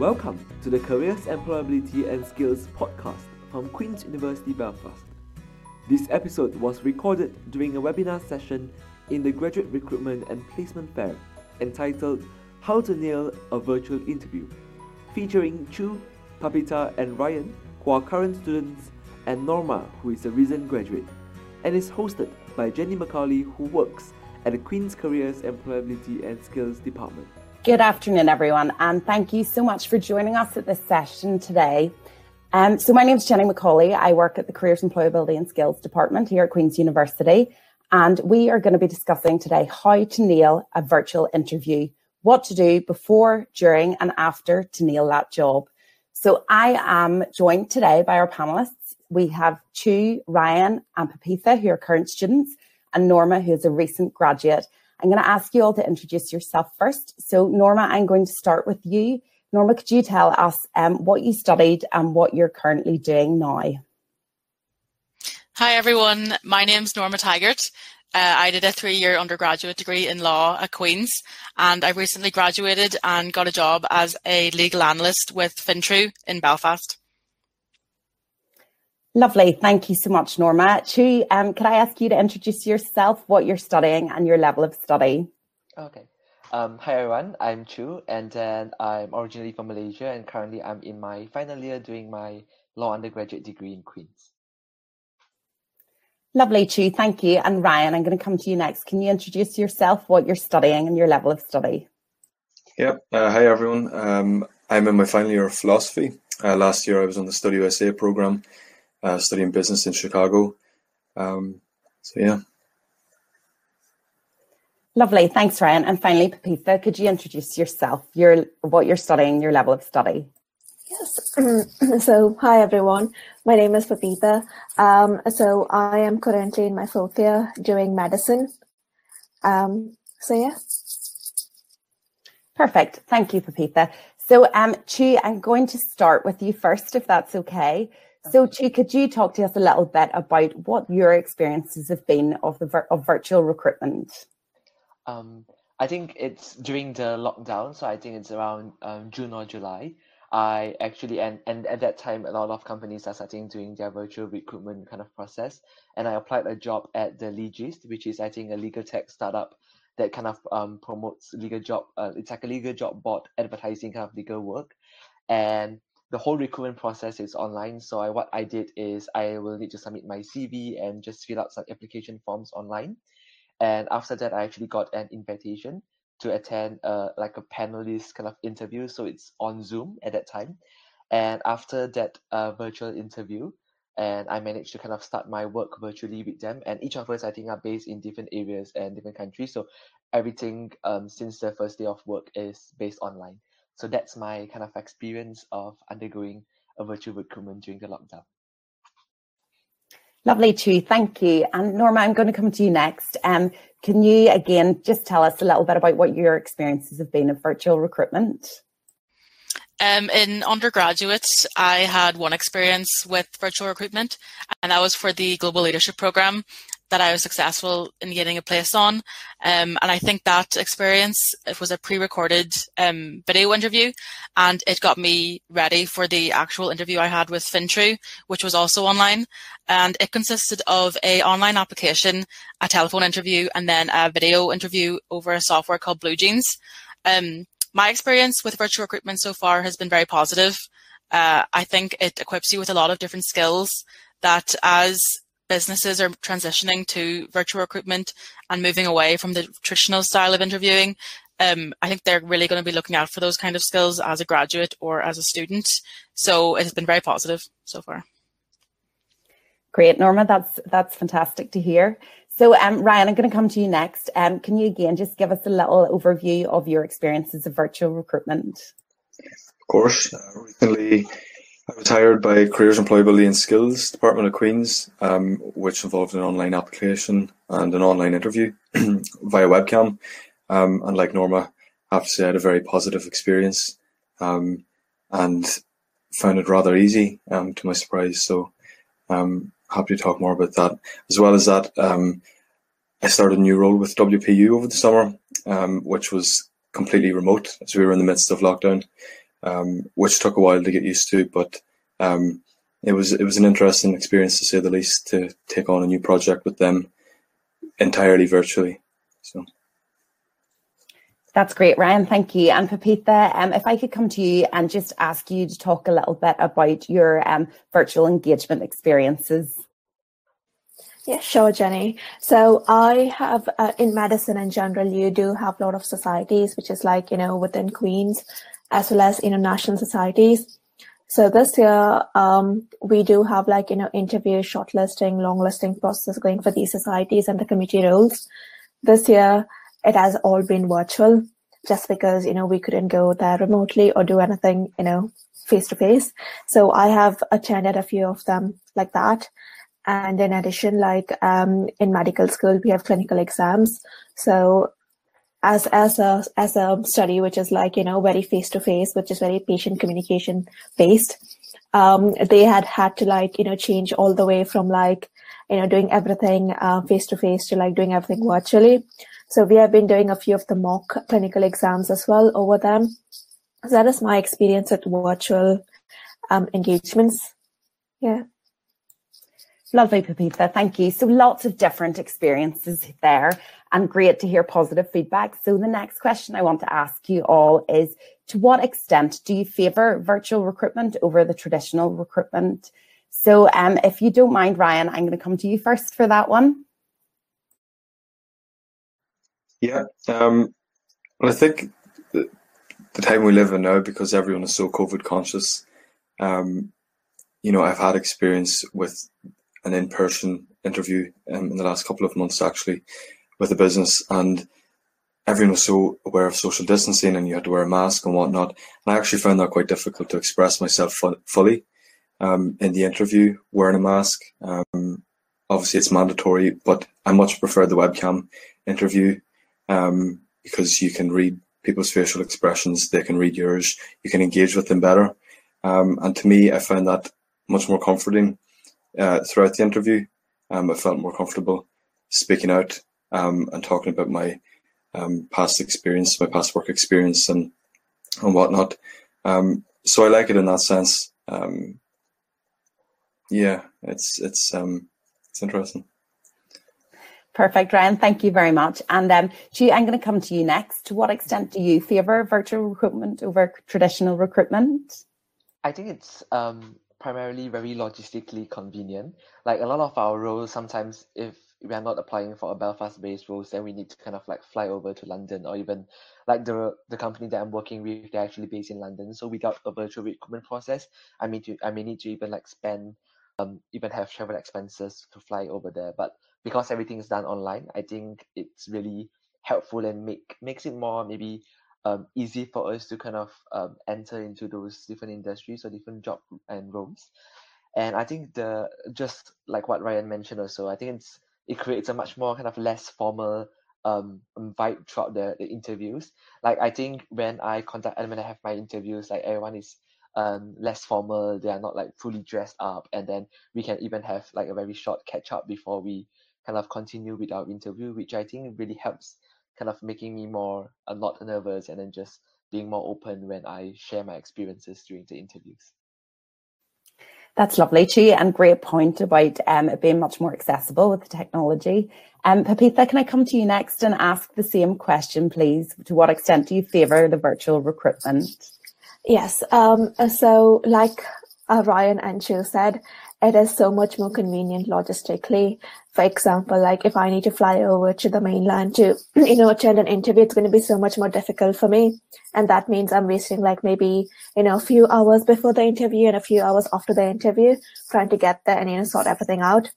Welcome to the Careers, Employability and Skills podcast from Queen's University Belfast. This episode was recorded during a webinar session in the Graduate Recruitment and Placement Fair entitled How to Nail a Virtual Interview, featuring Chu, Papita, and Ryan, who are current students, and Norma, who is a recent graduate, and is hosted by Jenny Macaulay, who works at the Queen's Careers, Employability and Skills Department. Good afternoon, everyone, and thank you so much for joining us at this session today. Um, so, my name is Jenny McCauley. I work at the Careers, Employability and Skills Department here at Queen's University, and we are going to be discussing today how to nail a virtual interview, what to do before, during, and after to nail that job. So, I am joined today by our panelists. We have Chu, Ryan, and Papitha, who are current students, and Norma, who is a recent graduate. I'm going to ask you all to introduce yourself first. So, Norma, I'm going to start with you. Norma, could you tell us um, what you studied and what you're currently doing now? Hi, everyone. My name's Norma Tigert. Uh, I did a three year undergraduate degree in law at Queen's, and I recently graduated and got a job as a legal analyst with FinTrU in Belfast. Lovely. Thank you so much, Norma. Chu, um, could I ask you to introduce yourself, what you're studying, and your level of study? Okay. Um, hi, everyone. I'm Chu, and then I'm originally from Malaysia, and currently I'm in my final year doing my law undergraduate degree in Queen's. Lovely, Chu. Thank you. And Ryan, I'm going to come to you next. Can you introduce yourself, what you're studying, and your level of study? Yep. Uh, hi, everyone. Um, I'm in my final year of philosophy. Uh, last year, I was on the Study USA program uh, studying business in Chicago. Um, so yeah. Lovely, thanks, Ryan. And finally, Papitha, could you introduce yourself, your what you're studying, your level of study? Yes. so, hi everyone. My name is Papitha. Um, so, I am currently in my fourth year doing medicine. Um, so, yeah. Perfect. Thank you, Papitha. So, um, Chu, I'm going to start with you first, if that's okay. So, Chu, could you talk to us a little bit about what your experiences have been of the of virtual recruitment? Um, I think it's during the lockdown, so I think it's around um, June or July. I actually and and at that time, a lot of companies are starting doing their virtual recruitment kind of process, and I applied a job at the Legist, which is I think a legal tech startup that kind of um, promotes legal job. Uh, it's like a legal job board advertising kind of legal work, and the whole recruitment process is online. So I, what I did is I will need to submit my CV and just fill out some application forms online. And after that, I actually got an invitation to attend uh, like a panelist kind of interview. So it's on Zoom at that time. And after that uh, virtual interview, and I managed to kind of start my work virtually with them. And each of us, I think, are based in different areas and different countries. So everything um, since the first day of work is based online. So that's my kind of experience of undergoing a virtual recruitment during the lockdown. Lovely, Chu. Thank you. And Norma, I'm going to come to you next. Um, can you again just tell us a little bit about what your experiences have been of virtual recruitment? Um, in undergraduate, I had one experience with virtual recruitment, and that was for the Global Leadership Program that I was successful in getting a place on. Um, and I think that experience, it was a pre-recorded um, video interview and it got me ready for the actual interview I had with FinTrU, which was also online. And it consisted of a online application, a telephone interview, and then a video interview over a software called BlueJeans. Um, my experience with virtual recruitment so far has been very positive. Uh, I think it equips you with a lot of different skills that as businesses are transitioning to virtual recruitment and moving away from the traditional style of interviewing, um, I think they're really going to be looking out for those kind of skills as a graduate or as a student. So it has been very positive so far. Great, Norma. That's that's fantastic to hear. So, um, Ryan, I'm going to come to you next. Um, can you again just give us a little overview of your experiences of virtual recruitment? Of course. Uh, recently, I was hired by Careers, Employability and Skills Department of Queen's, um, which involved an online application and an online interview via webcam. Um, and like Norma, I have to say I had a very positive experience um, and found it rather easy um, to my surprise. So I'm happy to talk more about that. As well as that, um, I started a new role with WPU over the summer, um, which was completely remote as we were in the midst of lockdown. Um, which took a while to get used to, but um, it was it was an interesting experience to say the least to take on a new project with them entirely virtually. So. That's great, Ryan. Thank you. And Pepita, um, if I could come to you and just ask you to talk a little bit about your um, virtual engagement experiences. Yeah, sure, Jenny. So I have uh, in medicine in general, you do have a lot of societies, which is like you know within Queens, as well as international societies. So this year, um, we do have like, you know, interview, shortlisting, long listing process going for these societies and the committee roles. This year, it has all been virtual just because, you know, we couldn't go there remotely or do anything, you know, face to face. So I have attended a few of them like that. And in addition, like um, in medical school, we have clinical exams. So as as a as a study which is like you know very face to face which is very patient communication based um, they had had to like you know change all the way from like you know doing everything face to face to like doing everything virtually. So we have been doing a few of the mock clinical exams as well over them. So that is my experience with virtual um, engagements. Yeah Lovely, Pepita. Thank you. So lots of different experiences there and great to hear positive feedback. So the next question I want to ask you all is to what extent do you favour virtual recruitment over the traditional recruitment? So um, if you don't mind, Ryan, I'm going to come to you first for that one. Yeah. Um, well, I think the, the time we live in now, because everyone is so COVID conscious, um, you know, I've had experience with an in-person interview um, in the last couple of months actually with a business. And everyone was so aware of social distancing and you had to wear a mask and whatnot. And i actually found that quite difficult to express myself fu- fully um, in the interview wearing a mask. Um, obviously it's mandatory but i much prefer the webcam interview um, because you can read people's facial expressions they can read yours you can engage with them better. Um, and to me i found that much more comforting uh, throughout the interview. Um, I felt more comfortable speaking out um, and talking about my um, past experience, my past work experience, and and whatnot. Um, so I like it in that sense. Um, yeah, it's it's um, it's interesting. Perfect, Ryan. Thank you very much. And um, Chi, I'm going to come to you next. To what extent do you favour virtual recruitment over traditional recruitment? I think it's um, primarily very logistically convenient. Like a lot of our roles, sometimes if we are not applying for a Belfast-based roles, then we need to kind of like fly over to London, or even like the the company that I'm working with, they're actually based in London. So without a virtual recruitment process, I mean to I may need to even like spend um even have travel expenses to fly over there. But because everything is done online, I think it's really helpful and make makes it more maybe um, easy for us to kind of um, enter into those different industries or different job and roles. And I think the just like what Ryan mentioned also, I think it's it creates a much more kind of less formal um vibe throughout the, the interviews. Like I think when I contact and when I have my interviews, like everyone is um less formal, they are not like fully dressed up and then we can even have like a very short catch up before we kind of continue with our interview, which I think really helps kind of making me more uh, not nervous and then just being more open when I share my experiences during the interviews. That's lovely, Chi, and great point about um, it being much more accessible with the technology. Um, Pepita, can I come to you next and ask the same question, please? To what extent do you favour the virtual recruitment? Yes. Um, so, like uh, Ryan and Chu said, it is so much more convenient logistically. For example, like if I need to fly over to the mainland to, you know, attend an interview, it's going to be so much more difficult for me. And that means I'm wasting like maybe, you know, a few hours before the interview and a few hours after the interview trying to get there and, you know, sort everything out.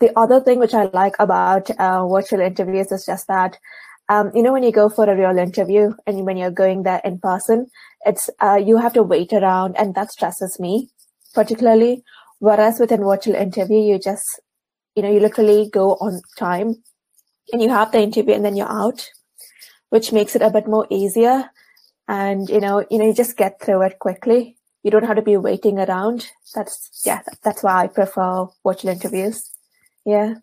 The other thing which I like about uh, virtual interviews is just that, um, you know, when you go for a real interview and when you're going there in person, it's, uh, you have to wait around and that stresses me particularly Whereas with a virtual interview, you just, you know, you literally go on time and you have the interview and then you're out, which makes it a bit more easier. And, you know, you know, you just get through it quickly. You don't have to be waiting around. That's, yeah, that's why I prefer virtual interviews. Yeah.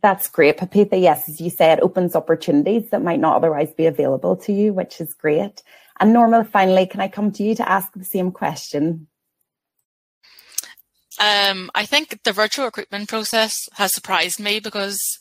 That's great, Pepita. Yes, as you said, opens opportunities that might not otherwise be available to you, which is great. And Norma, finally, can I come to you to ask the same question? Um, I think the virtual recruitment process has surprised me because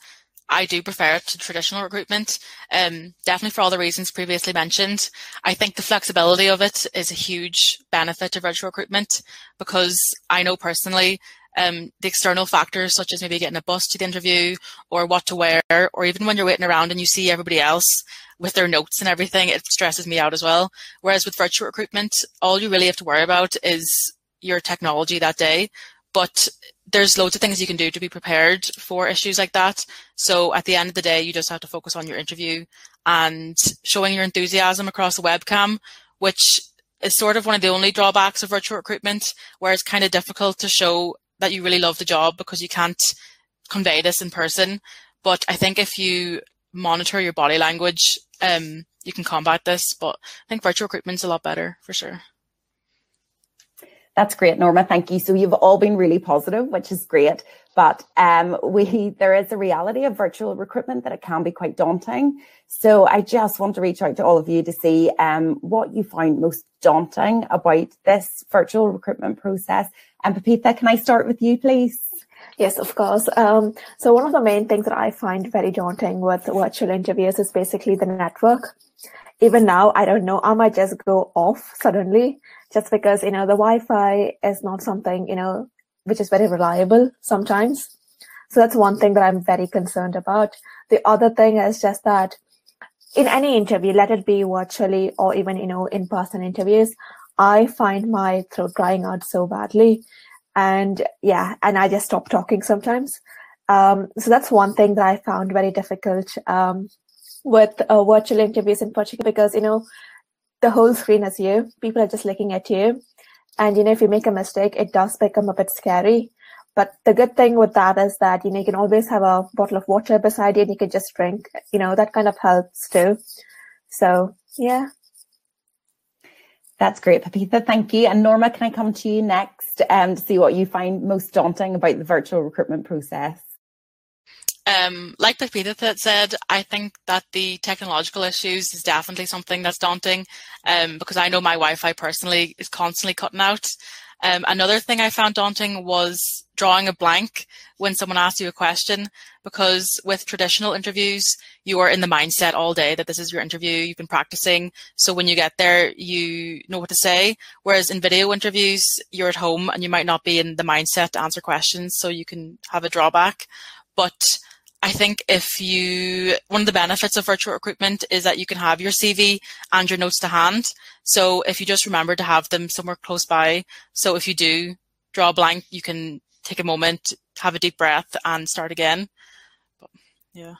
I do prefer it to traditional recruitment. Um, definitely for all the reasons previously mentioned. I think the flexibility of it is a huge benefit to virtual recruitment because I know personally um, the external factors such as maybe getting a bus to the interview or what to wear, or even when you're waiting around and you see everybody else with their notes and everything, it stresses me out as well. Whereas with virtual recruitment, all you really have to worry about is your technology that day. But there's loads of things you can do to be prepared for issues like that. So at the end of the day, you just have to focus on your interview and showing your enthusiasm across the webcam, which is sort of one of the only drawbacks of virtual recruitment, where it's kind of difficult to show that you really love the job because you can't convey this in person. But I think if you monitor your body language, um, you can combat this. But I think virtual recruitment's a lot better for sure. That's great, Norma. Thank you. So you've all been really positive, which is great. But um, we there is a reality of virtual recruitment that it can be quite daunting. So I just want to reach out to all of you to see um, what you find most daunting about this virtual recruitment process. And Pepita, can I start with you, please? Yes, of course. Um, so one of the main things that I find very daunting with virtual interviews is basically the network. Even now, I don't know, I might just go off suddenly just because, you know, the Wi-Fi is not something, you know, which is very reliable sometimes. So that's one thing that I'm very concerned about. The other thing is just that in any interview, let it be virtually or even, you know, in-person interviews, I find my throat drying out so badly. And yeah, and I just stop talking sometimes. Um, so that's one thing that I found very difficult um, with uh, virtual interviews in particular because, you know, the whole screen is you. People are just looking at you. And, you know, if you make a mistake, it does become a bit scary. But the good thing with that is that, you know, you can always have a bottle of water beside you and you can just drink, you know, that kind of helps too. So, yeah. That's great, Pepita. Thank you. And Norma, can I come to you next um, to see what you find most daunting about the virtual recruitment process? Um, like Pepita said, I think that the technological issues is definitely something that's daunting um, because I know my Wi-Fi personally is constantly cutting out. Um, another thing I found daunting was drawing a blank when someone asks you a question, because with traditional interviews, you are in the mindset all day that this is your interview, you've been practicing. So when you get there, you know what to say. Whereas in video interviews, you're at home and you might not be in the mindset to answer questions, so you can have a drawback. But I think if you, one of the benefits of virtual recruitment is that you can have your CV and your notes to hand. So if you just remember to have them somewhere close by. So if you do draw a blank, you can take a moment, have a deep breath and start again. But, yeah.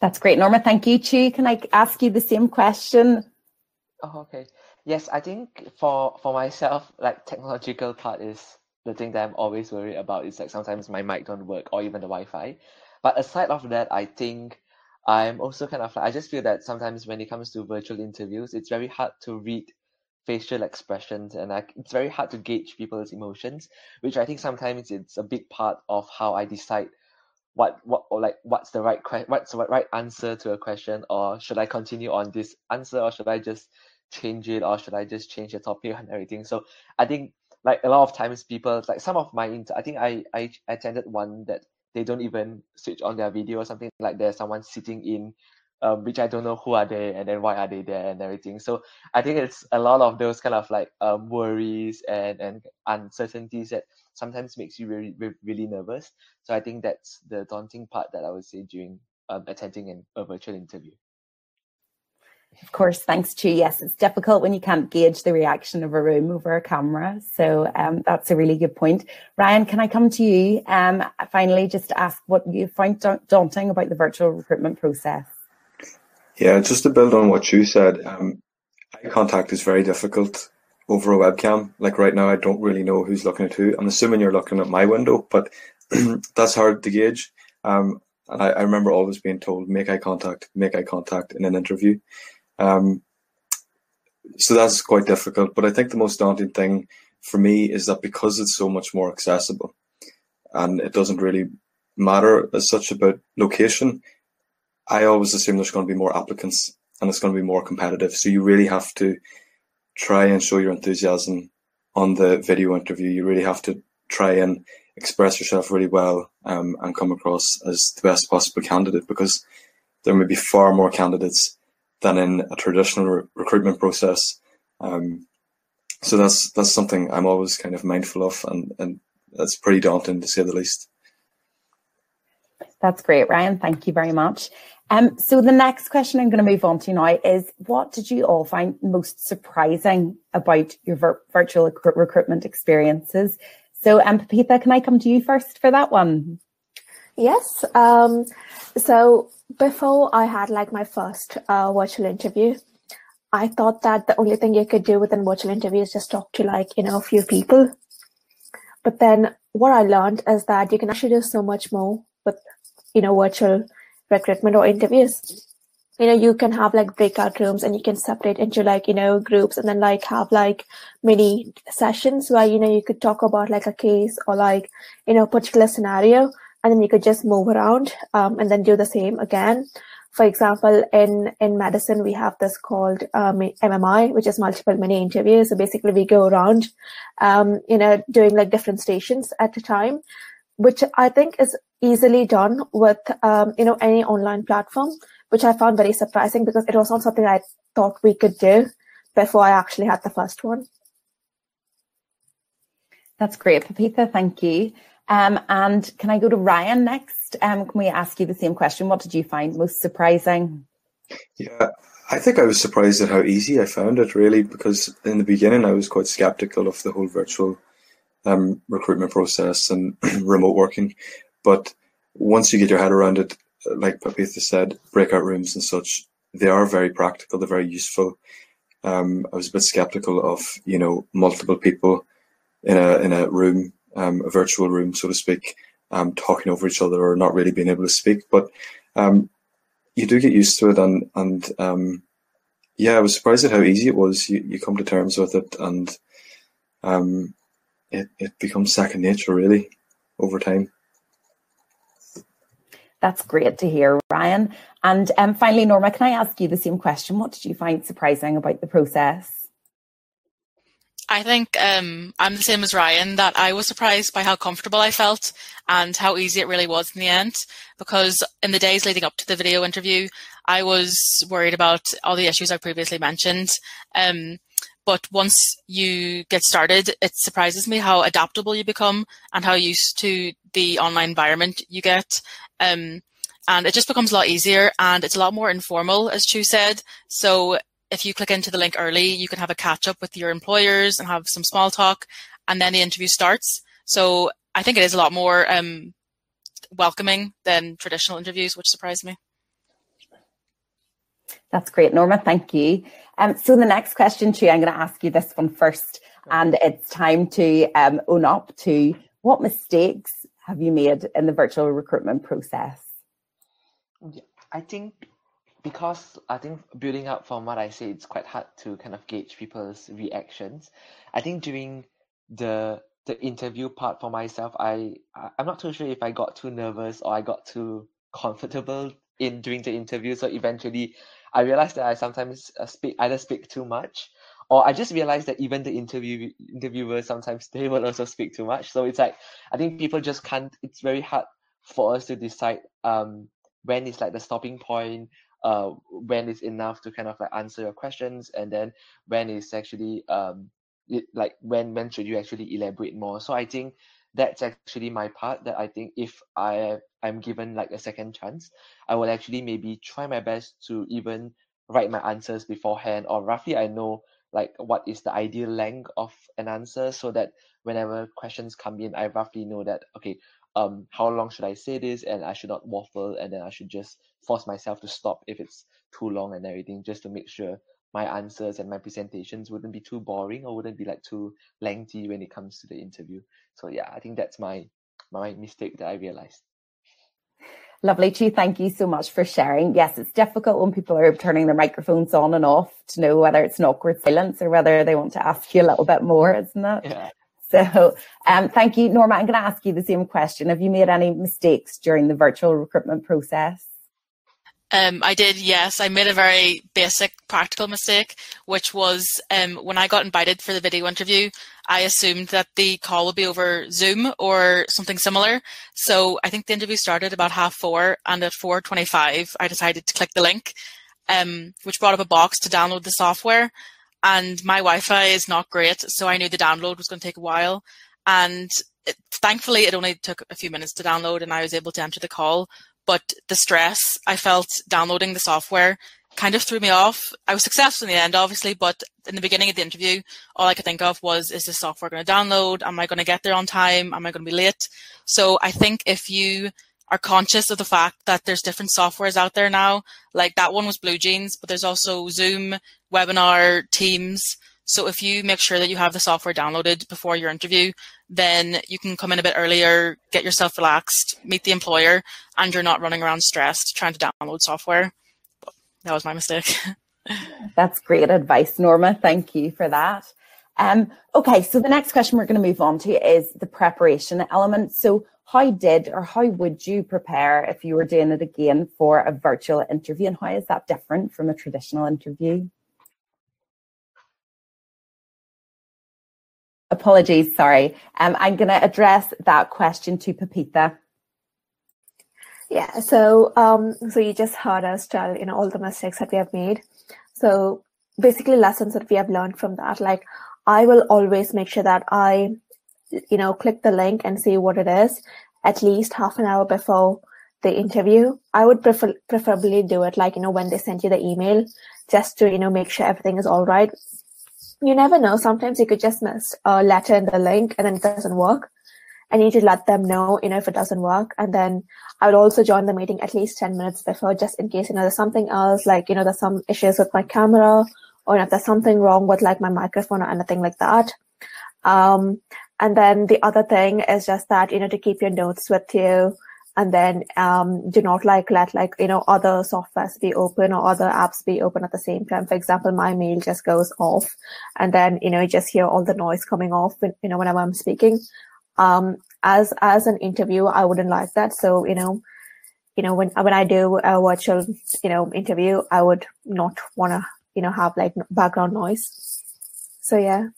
That's great, Norma. Thank you. Chu, can I ask you the same question? Oh, okay. Yes, I think for for myself, like technological part is the thing that I'm always worried about is like sometimes my mic don't work or even the Wi-Fi. But aside of that, I think I'm also kind of like I just feel that sometimes when it comes to virtual interviews, it's very hard to read facial expressions and like it's very hard to gauge people's emotions, which I think sometimes it's a big part of how I decide what what or like what's the right que- what's the right answer to a question or should I continue on this answer or should I just change it or should I just change the topic and everything. So I think like a lot of times people like some of my inter- I think I I attended one that they don't even switch on their video or something like there's someone sitting in um, which I don't know who are they and then why are they there and everything. So I think it's a lot of those kind of like um, worries and, and uncertainties that sometimes makes you really really nervous. So I think that's the daunting part that I would say during um, attending an, a virtual interview. Of course, thanks to yes, it's difficult when you can't gauge the reaction of a room over a camera. So um, that's a really good point. Ryan, can I come to you um, finally just to ask what you find daunting about the virtual recruitment process? Yeah, just to build on what you said, um, eye contact is very difficult over a webcam. Like right now, I don't really know who's looking at who. I'm assuming you're looking at my window, but that's hard to gauge. Um, and I, I remember always being told, make eye contact, make eye contact in an interview. Um, so that's quite difficult. But I think the most daunting thing for me is that because it's so much more accessible and it doesn't really matter as such about location, I always assume there's going to be more applicants and it's going to be more competitive. So you really have to try and show your enthusiasm on the video interview. You really have to try and express yourself really well um, and come across as the best possible candidate because there may be far more candidates than in a traditional re- recruitment process. Um, so that's that's something I'm always kind of mindful of, and and that's pretty daunting to say the least. That's great, Ryan. Thank you very much. Um, so the next question I'm going to move on to now is what did you all find most surprising about your vir- virtual rec- recruitment experiences? So, um, Papitha, can I come to you first for that one? Yes. Um, so before I had like my first uh, virtual interview, I thought that the only thing you could do with a virtual interview is just talk to like, you know, a few people. But then what I learned is that you can actually do so much more with, you know, virtual recruitment or interviews. You know, you can have like breakout rooms and you can separate into like, you know, groups and then like have like mini sessions where, you know, you could talk about like a case or like, you know, particular scenario and then you could just move around um, and then do the same again. For example, in, in medicine, we have this called um, MMI, which is multiple mini interviews. So basically we go around, um, you know, doing like different stations at a time, which I think is easily done with, um, you know, any online platform, which I found very surprising because it was not something I thought we could do before I actually had the first one. That's great, Papitha. Thank you. Um, and can I go to Ryan next? Um, can we ask you the same question? What did you find most surprising? Yeah, I think I was surprised at how easy I found it, really, because in the beginning I was quite skeptical of the whole virtual um, recruitment process and remote working. But once you get your head around it, like Papitha said, breakout rooms and such, they are very practical, they're very useful. Um, I was a bit skeptical of, you know, multiple people in a in a room um, a virtual room, so to speak, um, talking over each other or not really being able to speak. But um, you do get used to it, and and um, yeah, I was surprised at how easy it was. You you come to terms with it, and um, it it becomes second nature really over time. That's great to hear, Ryan. And um, finally, Norma, can I ask you the same question? What did you find surprising about the process? I think um, I'm the same as Ryan that I was surprised by how comfortable I felt and how easy it really was in the end. Because in the days leading up to the video interview, I was worried about all the issues I previously mentioned. Um, but once you get started, it surprises me how adaptable you become and how used to the online environment you get. Um, and it just becomes a lot easier and it's a lot more informal, as Chu said. So if you click into the link early, you can have a catch up with your employers and have some small talk, and then the interview starts. So I think it is a lot more um, welcoming than traditional interviews, which surprised me. That's great, Norma. Thank you. Um, so the next question, Chu, I'm going to ask you this one first, and it's time to um, own up to what mistakes have you made in the virtual recruitment process? I think because I think building up from what I say, it's quite hard to kind of gauge people's reactions. I think during the the interview part for myself, I I'm not too sure if I got too nervous or I got too comfortable in during the interview. So eventually, I realized that I sometimes uh, speak either speak too much, or I just realized that even the interview interviewers sometimes they will also speak too much. So it's like I think people just can't. It's very hard for us to decide um when is like the stopping point uh, when is enough to kind of like answer your questions and then when is actually um it, like when when should you actually elaborate more? So i think that's actually my part that i think if i i'm given like a second chance i will actually maybe try my best to even write my answers beforehand or roughly i know like what is the ideal length of an answer so that whenever questions come in i roughly know that okay um how long should I say this and I should not waffle and then I should just force myself to stop if it's too long and everything just to make sure my answers and my presentations wouldn't be too boring or wouldn't be like too lengthy when it comes to the interview. So yeah, I think that's my my mistake that I realized. Lovely, Chu. Thank you so much for sharing. Yes, it's difficult when people are turning their microphones on and off to know whether it's an awkward silence or whether they want to ask you a little bit more, isn't it? Yeah. So um, thank you, Norma. I'm going to ask you the same question. Have you made any mistakes during the virtual recruitment process? Um, I did, yes. I made a very basic practical mistake, which was um, when I got invited for the video interview, I assumed that the call would be over Zoom or something similar. So I think the interview started about half four, and at 4:25, I decided to click the link, um, which brought up a box to download the software. And my Wi-Fi is not great, so I knew the download was going to take a while. And it, thankfully, it only took a few minutes to download, and I was able to enter the call but the stress I felt downloading the software kind of threw me off. I was successful in the end, obviously, but in the beginning of the interview, all I could think of was, is this software going to download? Am I going to get there on time? Am I going to be late? So I think if you are conscious of the fact that there's different softwares out there now, like that one was Blue Jeans, but there's also Zoom, Webinar, Teams. So if you make sure that you have the software downloaded before your interview, then you can come in a bit earlier, get yourself relaxed, meet the employer, and you're not running around stressed trying to download software. That was my mistake. That's great advice, Norma. Thank you for that. Um, okay, so the next question we're going to move on to is the preparation element. So, how did or how would you prepare if you were doing it again for a virtual interview, and how is that different from a traditional interview? Apologies, sorry. Um, I'm going to address that question to Pepita. Yeah, so um, so you just heard us tell you know all the mistakes that we have made. So basically, lessons that we have learned from that. Like, I will always make sure that I, you know, click the link and see what it is at least half an hour before the interview. I would prefer preferably do it like you know when they send you the email, just to you know make sure everything is all right you never know. Sometimes you could just miss a letter in the link and then it doesn't work. I need to let them know, you know, if it doesn't work. And then I would also join the meeting at least 10 minutes before, just in case, you know, there's something else, like, you know, there's some issues with my camera or if there's something wrong with like my microphone or anything like that. Um, and then the other thing is just that, you know, to keep your notes with you. And then um, do not like let like you know other softwares be open or other apps be open at the same time. For example my mail just goes off. And then you know you just hear all the noise coming off when, you know whenever i'm speaking. Um, as as an interview i wouldn't like that. So you know you know when when i do a virtual you know interview i would not want to you know have like background noise. So yeah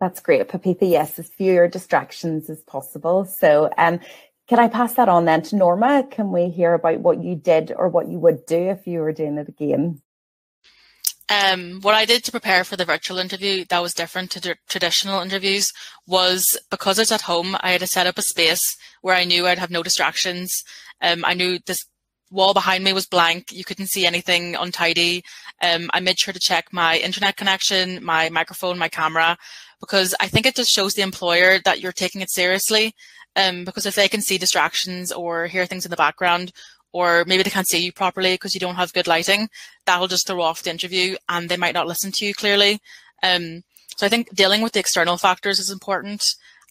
that's great, Pepita. Yes, as fewer distractions as possible. So, um, can I pass that on then to Norma? Can we hear about what you did or what you would do if you were doing it again? Um, what I did to prepare for the virtual interview that was different to traditional interviews was because I was at home, I had to set up a space where I knew I'd have no distractions. Um, I knew this wall behind me was blank. You couldn't see anything untidy. Um, I made sure to check my internet connection, my microphone, my camera, because I think it just shows the employer that you're taking it seriously um, because if they can see distractions or hear things in the background, or maybe they can't see you properly because you don't have good lighting, that'll just throw off the interview and they might not listen to you clearly. Um, so I think dealing with the external factors is important.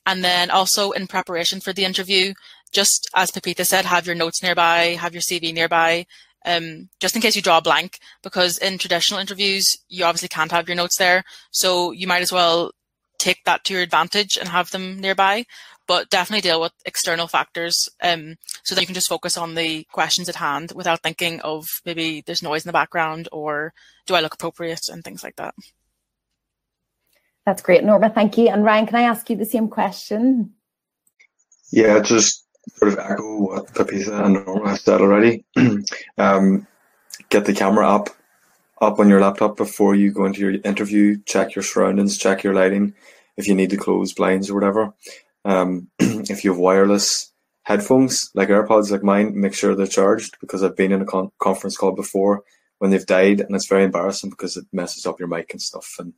And then also in preparation for the interview, just as Pepita said, have your notes nearby, have your CV nearby, um, just in case you draw a blank, because in traditional interviews, you obviously can't have your notes there. So you might as well take that to your advantage and have them nearby but definitely deal with external factors um, so that you can just focus on the questions at hand without thinking of maybe there's noise in the background or do I look appropriate and things like that. That's great, Norma. Thank you. And Ryan, can I ask you the same question? Yeah, just sort of echo what Pepita and Norma have said already. um, get the camera up up on your laptop before you go into your interview. Check your surroundings, check your lighting. If you need to close blinds or whatever, um, if you have wireless headphones like AirPods like mine, make sure they're charged because I've been in a con- conference call before when they've died, and it's very embarrassing because it messes up your mic and stuff, and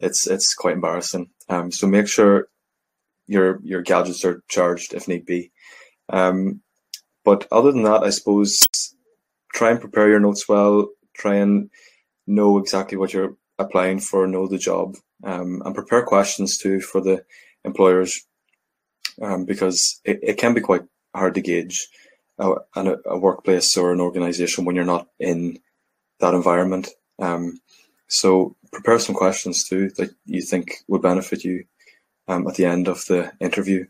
it's it's quite embarrassing. Um, so make sure your your gadgets are charged if need be. Um, but other than that, I suppose try and prepare your notes well. Try and know exactly what you're applying for, know the job, um, and prepare questions too for the employers um, because it, it can be quite hard to gauge a, a, workplace or an organization when you're not in that environment. Um, so prepare some questions too that you think would benefit you um, at the end of the interview.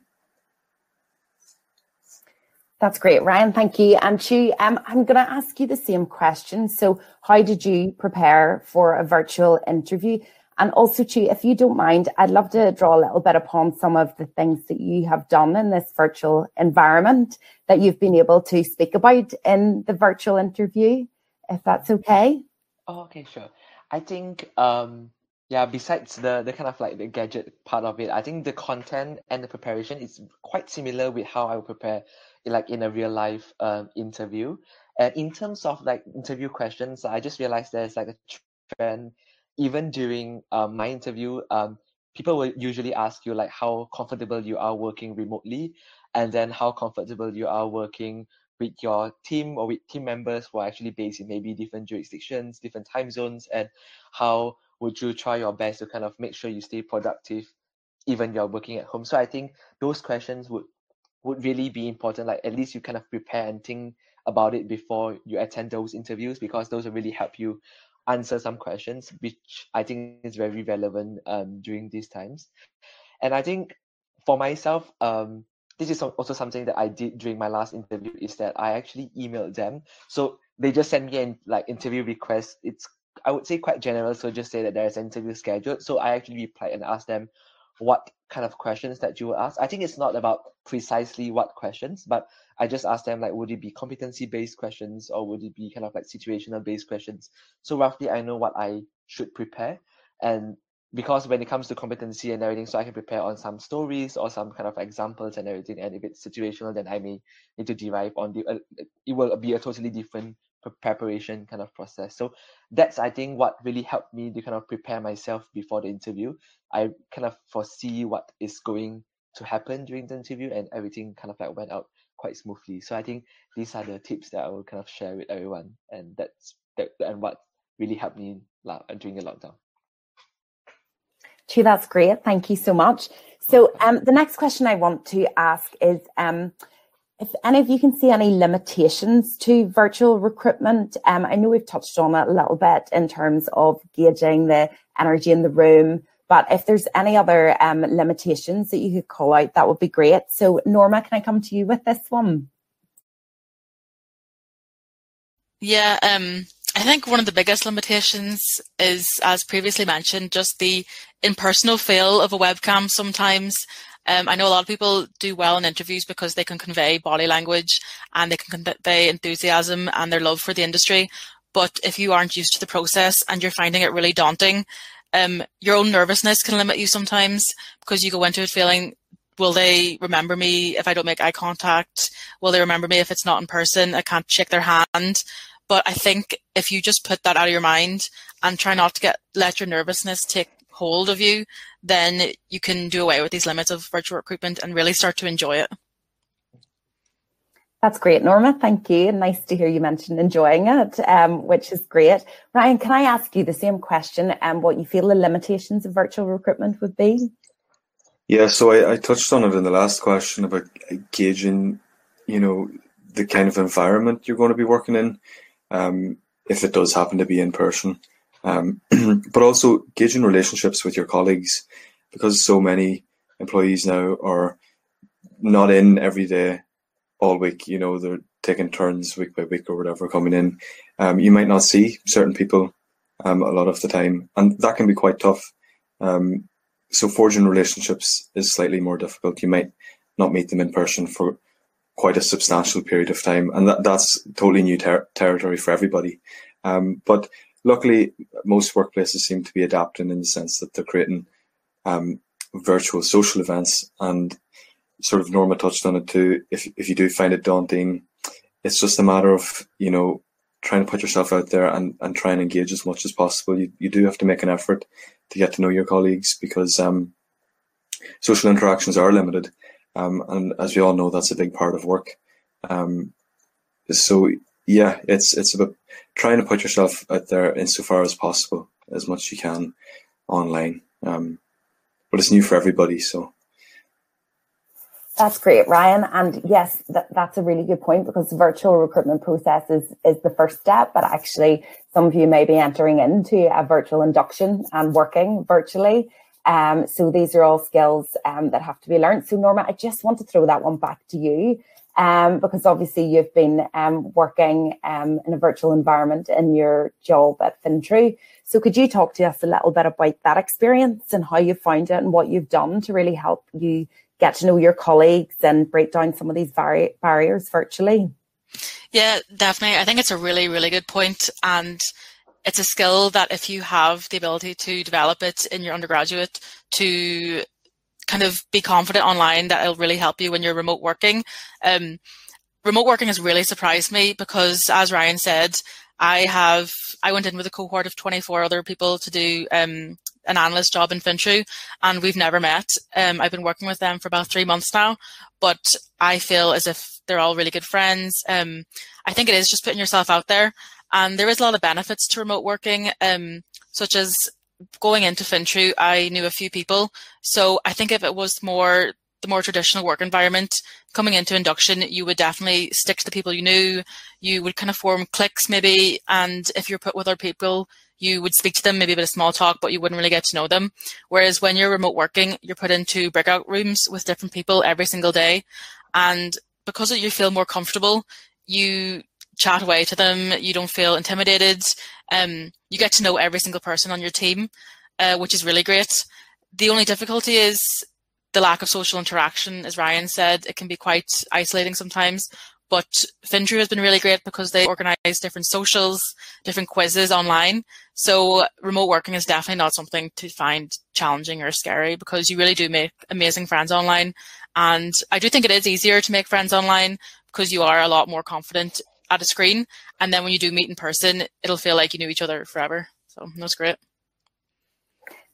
That's great, Ryan. Thank you. And Chu, um, I'm going to ask you the same question. So, how did you prepare for a virtual interview? And also, Chu, if you don't mind, I'd love to draw a little bit upon some of the things that you have done in this virtual environment that you've been able to speak about in the virtual interview, if that's okay. Oh, okay, sure. I think um yeah, besides the the kind of like the gadget part of it, I think the content and the preparation is quite similar with how I would prepare like in a real life um interview. And in terms of like interview questions, I just realized there's like a trend even during um, my interview, um, people will usually ask you like how comfortable you are working remotely, and then how comfortable you are working with your team or with team members who are actually based in maybe different jurisdictions, different time zones, and how would you try your best to kind of make sure you stay productive even you're working at home. So I think those questions would would really be important. Like at least you kind of prepare and think about it before you attend those interviews because those will really help you answer some questions, which I think is very relevant um, during these times. And I think for myself, um, this is also something that I did during my last interview is that I actually emailed them. So they just sent me an like interview request. It's I would say quite general, so just say that there's an interview scheduled. So I actually replied and asked them what kind of questions that you would ask. I think it's not about precisely what questions, but I just asked them like, would it be competency based questions or would it be kind of like situational based questions? So roughly, I know what I should prepare, and because when it comes to competency and everything, so I can prepare on some stories or some kind of examples and everything. And if it's situational, then I may need to derive on the. Uh, it will be a totally different preparation kind of process. So that's I think what really helped me to kind of prepare myself before the interview. I kind of foresee what is going to happen during the interview and everything kind of like went out quite smoothly. So I think these are the tips that I will kind of share with everyone and that's that and what really helped me during the lockdown. Gee, that's great. Thank you so much. So um, the next question I want to ask is um, if any of you can see any limitations to virtual recruitment, um, I know we've touched on it a little bit in terms of gauging the energy in the room, but if there's any other um, limitations that you could call out, that would be great. So, Norma, can I come to you with this one? Yeah, um, I think one of the biggest limitations is, as previously mentioned, just the impersonal feel of a webcam sometimes. Um, I know a lot of people do well in interviews because they can convey body language and they can convey enthusiasm and their love for the industry. But if you aren't used to the process and you're finding it really daunting, um, your own nervousness can limit you sometimes because you go into it feeling, will they remember me if I don't make eye contact? Will they remember me if it's not in person? I can't shake their hand. But I think if you just put that out of your mind and try not to get let your nervousness take hold of you, then you can do away with these limits of virtual recruitment and really start to enjoy it. That's great, Norma. Thank you. Nice to hear you mention enjoying it, um, which is great. Ryan, can I ask you the same question and um, what you feel the limitations of virtual recruitment would be? Yeah, so I, I touched on it in the last question about gauging, you know, the kind of environment you're going to be working in, um, if it does happen to be in person um, but also gauging relationships with your colleagues because so many employees now are not in every day all week you know they're taking turns week by week or whatever coming in. Um, you might not see certain people um, a lot of the time and that can be quite tough. Um, so forging relationships is slightly more difficult. You might not meet them in person for quite a substantial period of time and that, that's totally new ter- territory for everybody. Um, but luckily, most workplaces seem to be adapting in the sense that they're creating um, virtual social events. And sort of Norma touched on it too. If if you do find it daunting, it's just a matter of you know trying to put yourself out there and, and try and engage as much as possible. You you do have to make an effort to get to know your colleagues because um, social interactions are limited. Um, and as we all know, that's a big part of work. Um, so yeah, it's it's about trying to put yourself out there insofar as possible, as much as you can online. Um, but it's new for everybody, so. That's great, Ryan. And yes, that, that's a really good point because the virtual recruitment process is, is the first step, but actually some of you may be entering into a virtual induction and working virtually. Um, so these are all skills um, that have to be learned. So Norma, I just want to throw that one back to you um, because obviously you've been um, working um, in a virtual environment in your job at FinTrU. So could you talk to us a little bit about that experience and how you found it and what you've done to really help you get to know your colleagues and break down some of these bar- barriers virtually? Yeah, definitely. I think it's a really, really good point, and it's a skill that if you have the ability to develop it in your undergraduate to kind of be confident online, that it'll really help you when you're remote working. Um, remote working has really surprised me because, as Ryan said, I have I went in with a cohort of 24 other people to do um, an analyst job in FinTrU, and we've never met. Um, I've been working with them for about three months now, but I feel as if they're all really good friends. Um, I think it is just putting yourself out there, and there is a lot of benefits to remote working, um, such as going into FinTrU. I knew a few people, so I think if it was more the more traditional work environment, coming into induction, you would definitely stick to the people you knew. You would kind of form cliques maybe, and if you're put with other people, you would speak to them, maybe a bit of small talk, but you wouldn't really get to know them. Whereas when you're remote working, you're put into breakout rooms with different people every single day. And because you feel more comfortable, you chat away to them. You don't feel intimidated. Um, you get to know every single person on your team, uh, which is really great. The only difficulty is the lack of social interaction, as Ryan said, it can be quite isolating sometimes. But FinTrU has been really great because they organize different socials, different quizzes online. So remote working is definitely not something to find challenging or scary because you really do make amazing friends online. And I do think it is easier to make friends online because you are a lot more confident at a screen. And then when you do meet in person, it'll feel like you knew each other forever. So that's great.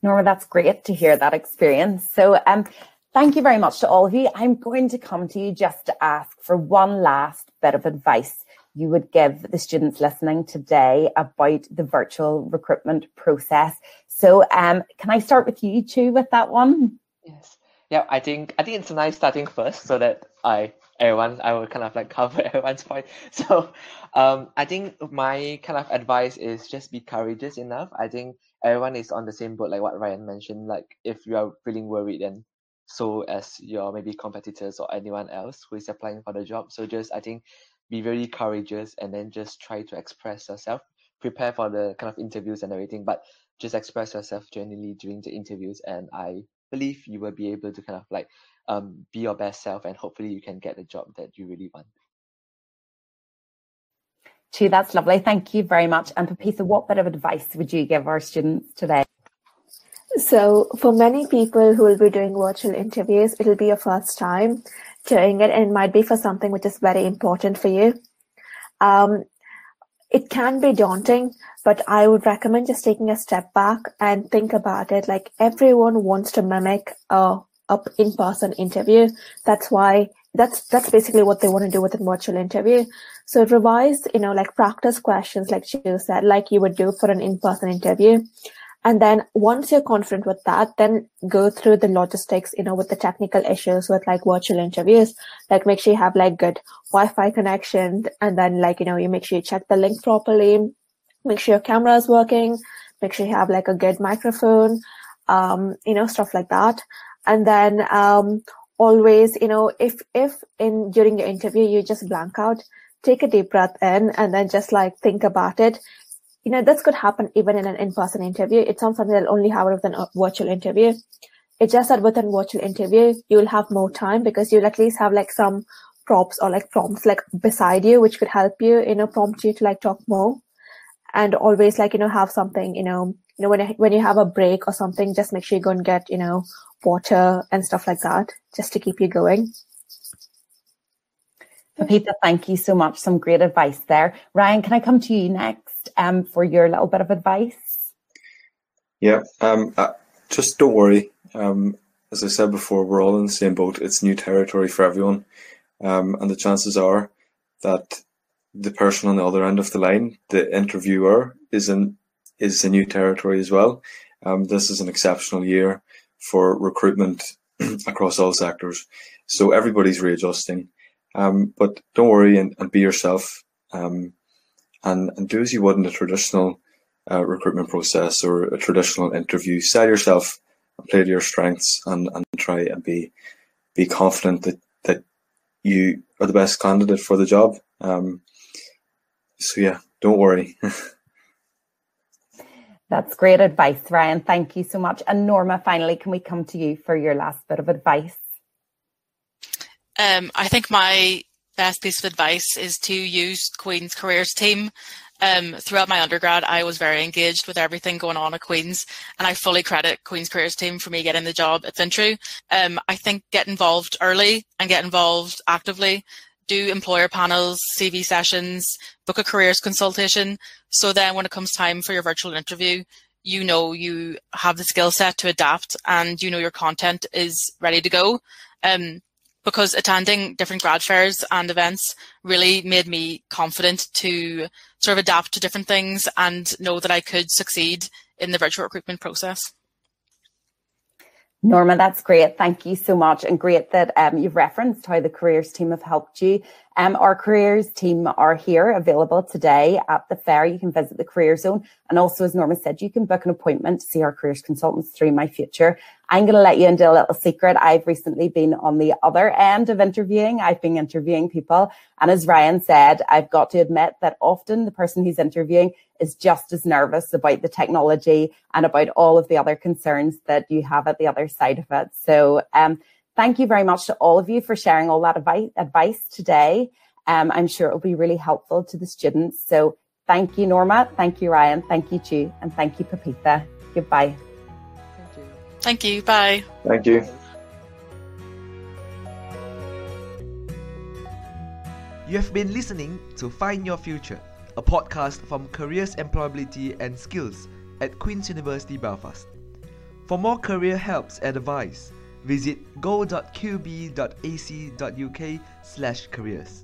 Norma, that's great to hear that experience. So, um, Thank you very much to all of you. I'm going to come to you just to ask for one last bit of advice you would give the students listening today about the virtual recruitment process. So, um, can I start with you too with that one? Yes. Yeah, I think I think it's nice starting first so that I everyone I will kind of like cover everyone's point. So, um, I think my kind of advice is just be courageous enough. I think everyone is on the same boat, like what Ryan mentioned. Like if you are feeling worried, then so as your maybe competitors or anyone else who is applying for the job. So just I think be very courageous and then just try to express yourself. Prepare for the kind of interviews and everything, but just express yourself genuinely during the interviews and I believe you will be able to kind of like um be your best self and hopefully you can get the job that you really want. Gee, that's lovely. Thank you very much. And Pepita, what bit of advice would you give our students today? So, for many people who will be doing virtual interviews, it'll be your first time doing it, and it might be for something which is very important for you. Um, it can be daunting, but I would recommend just taking a step back and think about it. Like everyone wants to mimic a, a in-person interview. That's why that's that's basically what they want to do with a virtual interview. So revise, you know, like practice questions, like you said, like you would do for an in-person interview and then once you're confident with that, then go through the logistics, you know, with the technical issues with like virtual interviews. Like make sure you have like good Wi-Fi connection and then like, you know, you make sure you check the link properly, make sure your camera is working, make sure you have like a good microphone, um, you know, stuff like that. And then, um, always, you know, if, if in during your interview, you just blank out, take a deep breath in and then just like think about it you know, this could happen even in an in-person interview. It's not something that'll only happen with a virtual interview. It's just that with a virtual interview, you'll have more time because you'll at least have like some props or like prompts like beside you, which could help you, you know, prompt you to like talk more and always like, you know, have something, you know, you know, when, when you have a break or something, just make sure you go and get, you know, water and stuff like that just to keep you going. Pepita, thank you so much. Some great advice there. Ryan, can I come to you next um, for your little bit of advice? Yeah, um, uh, just don't worry. Um, as I said before, we're all in the same boat. It's new territory for everyone. Um, and the chances are that the person on the other end of the line, the interviewer, is in is a new territory as well. Um, this is an exceptional year for recruitment across all sectors. So everybody's readjusting. Um, but don't worry and, and be yourself um, and, and do as you would in a traditional uh, recruitment process or a traditional interview. Sell yourself and play to your strengths and, and try and be be confident that, that you are the best candidate for the job. Um, so yeah, don't worry. That's great advice, Ryan. Thank you so much. And Norma, finally, can we come to you for your last bit of advice? Um, I think my best piece of advice is to use Queen's Careers team. Um, throughout my undergrad, I was very engaged with everything going on at Queen's, and I fully credit Queen's Careers team for me getting the job at FinTrU. Um, I think get involved early and get involved actively. Do employer panels, CV sessions, book a careers consultation. So then when it comes time for your virtual interview, you know you have the skill set to adapt and you know your content is ready to go. Um, because attending different grad fairs and events really made me confident to sort of adapt to different things and know that I could succeed in the virtual recruitment process. Norma, that's great. Thank you so much. And great that um, you've referenced how the careers team have helped you. Um, our careers team are here available today at the fair. You can visit the career zone. And also, as Norma said, you can book an appointment to see our careers consultants through my future. I'm going to let you into a little secret. I've recently been on the other end of interviewing. I've been interviewing people. And as Ryan said, I've got to admit that often the person who's interviewing is just as nervous about the technology and about all of the other concerns that you have at the other side of it. So, um, thank you very much to all of you for sharing all that advice today. Um, I'm sure it will be really helpful to the students. So thank you, Norma. Thank you, Ryan. Thank you, Chu. And thank you, Pepita. Goodbye. Thank you. Bye. Thank you. You have been listening to Find Your Future, a podcast from Careers Employability and Skills at Queen's University Belfast. For more career helps and advice, visit go.qub.ac.uk/careers.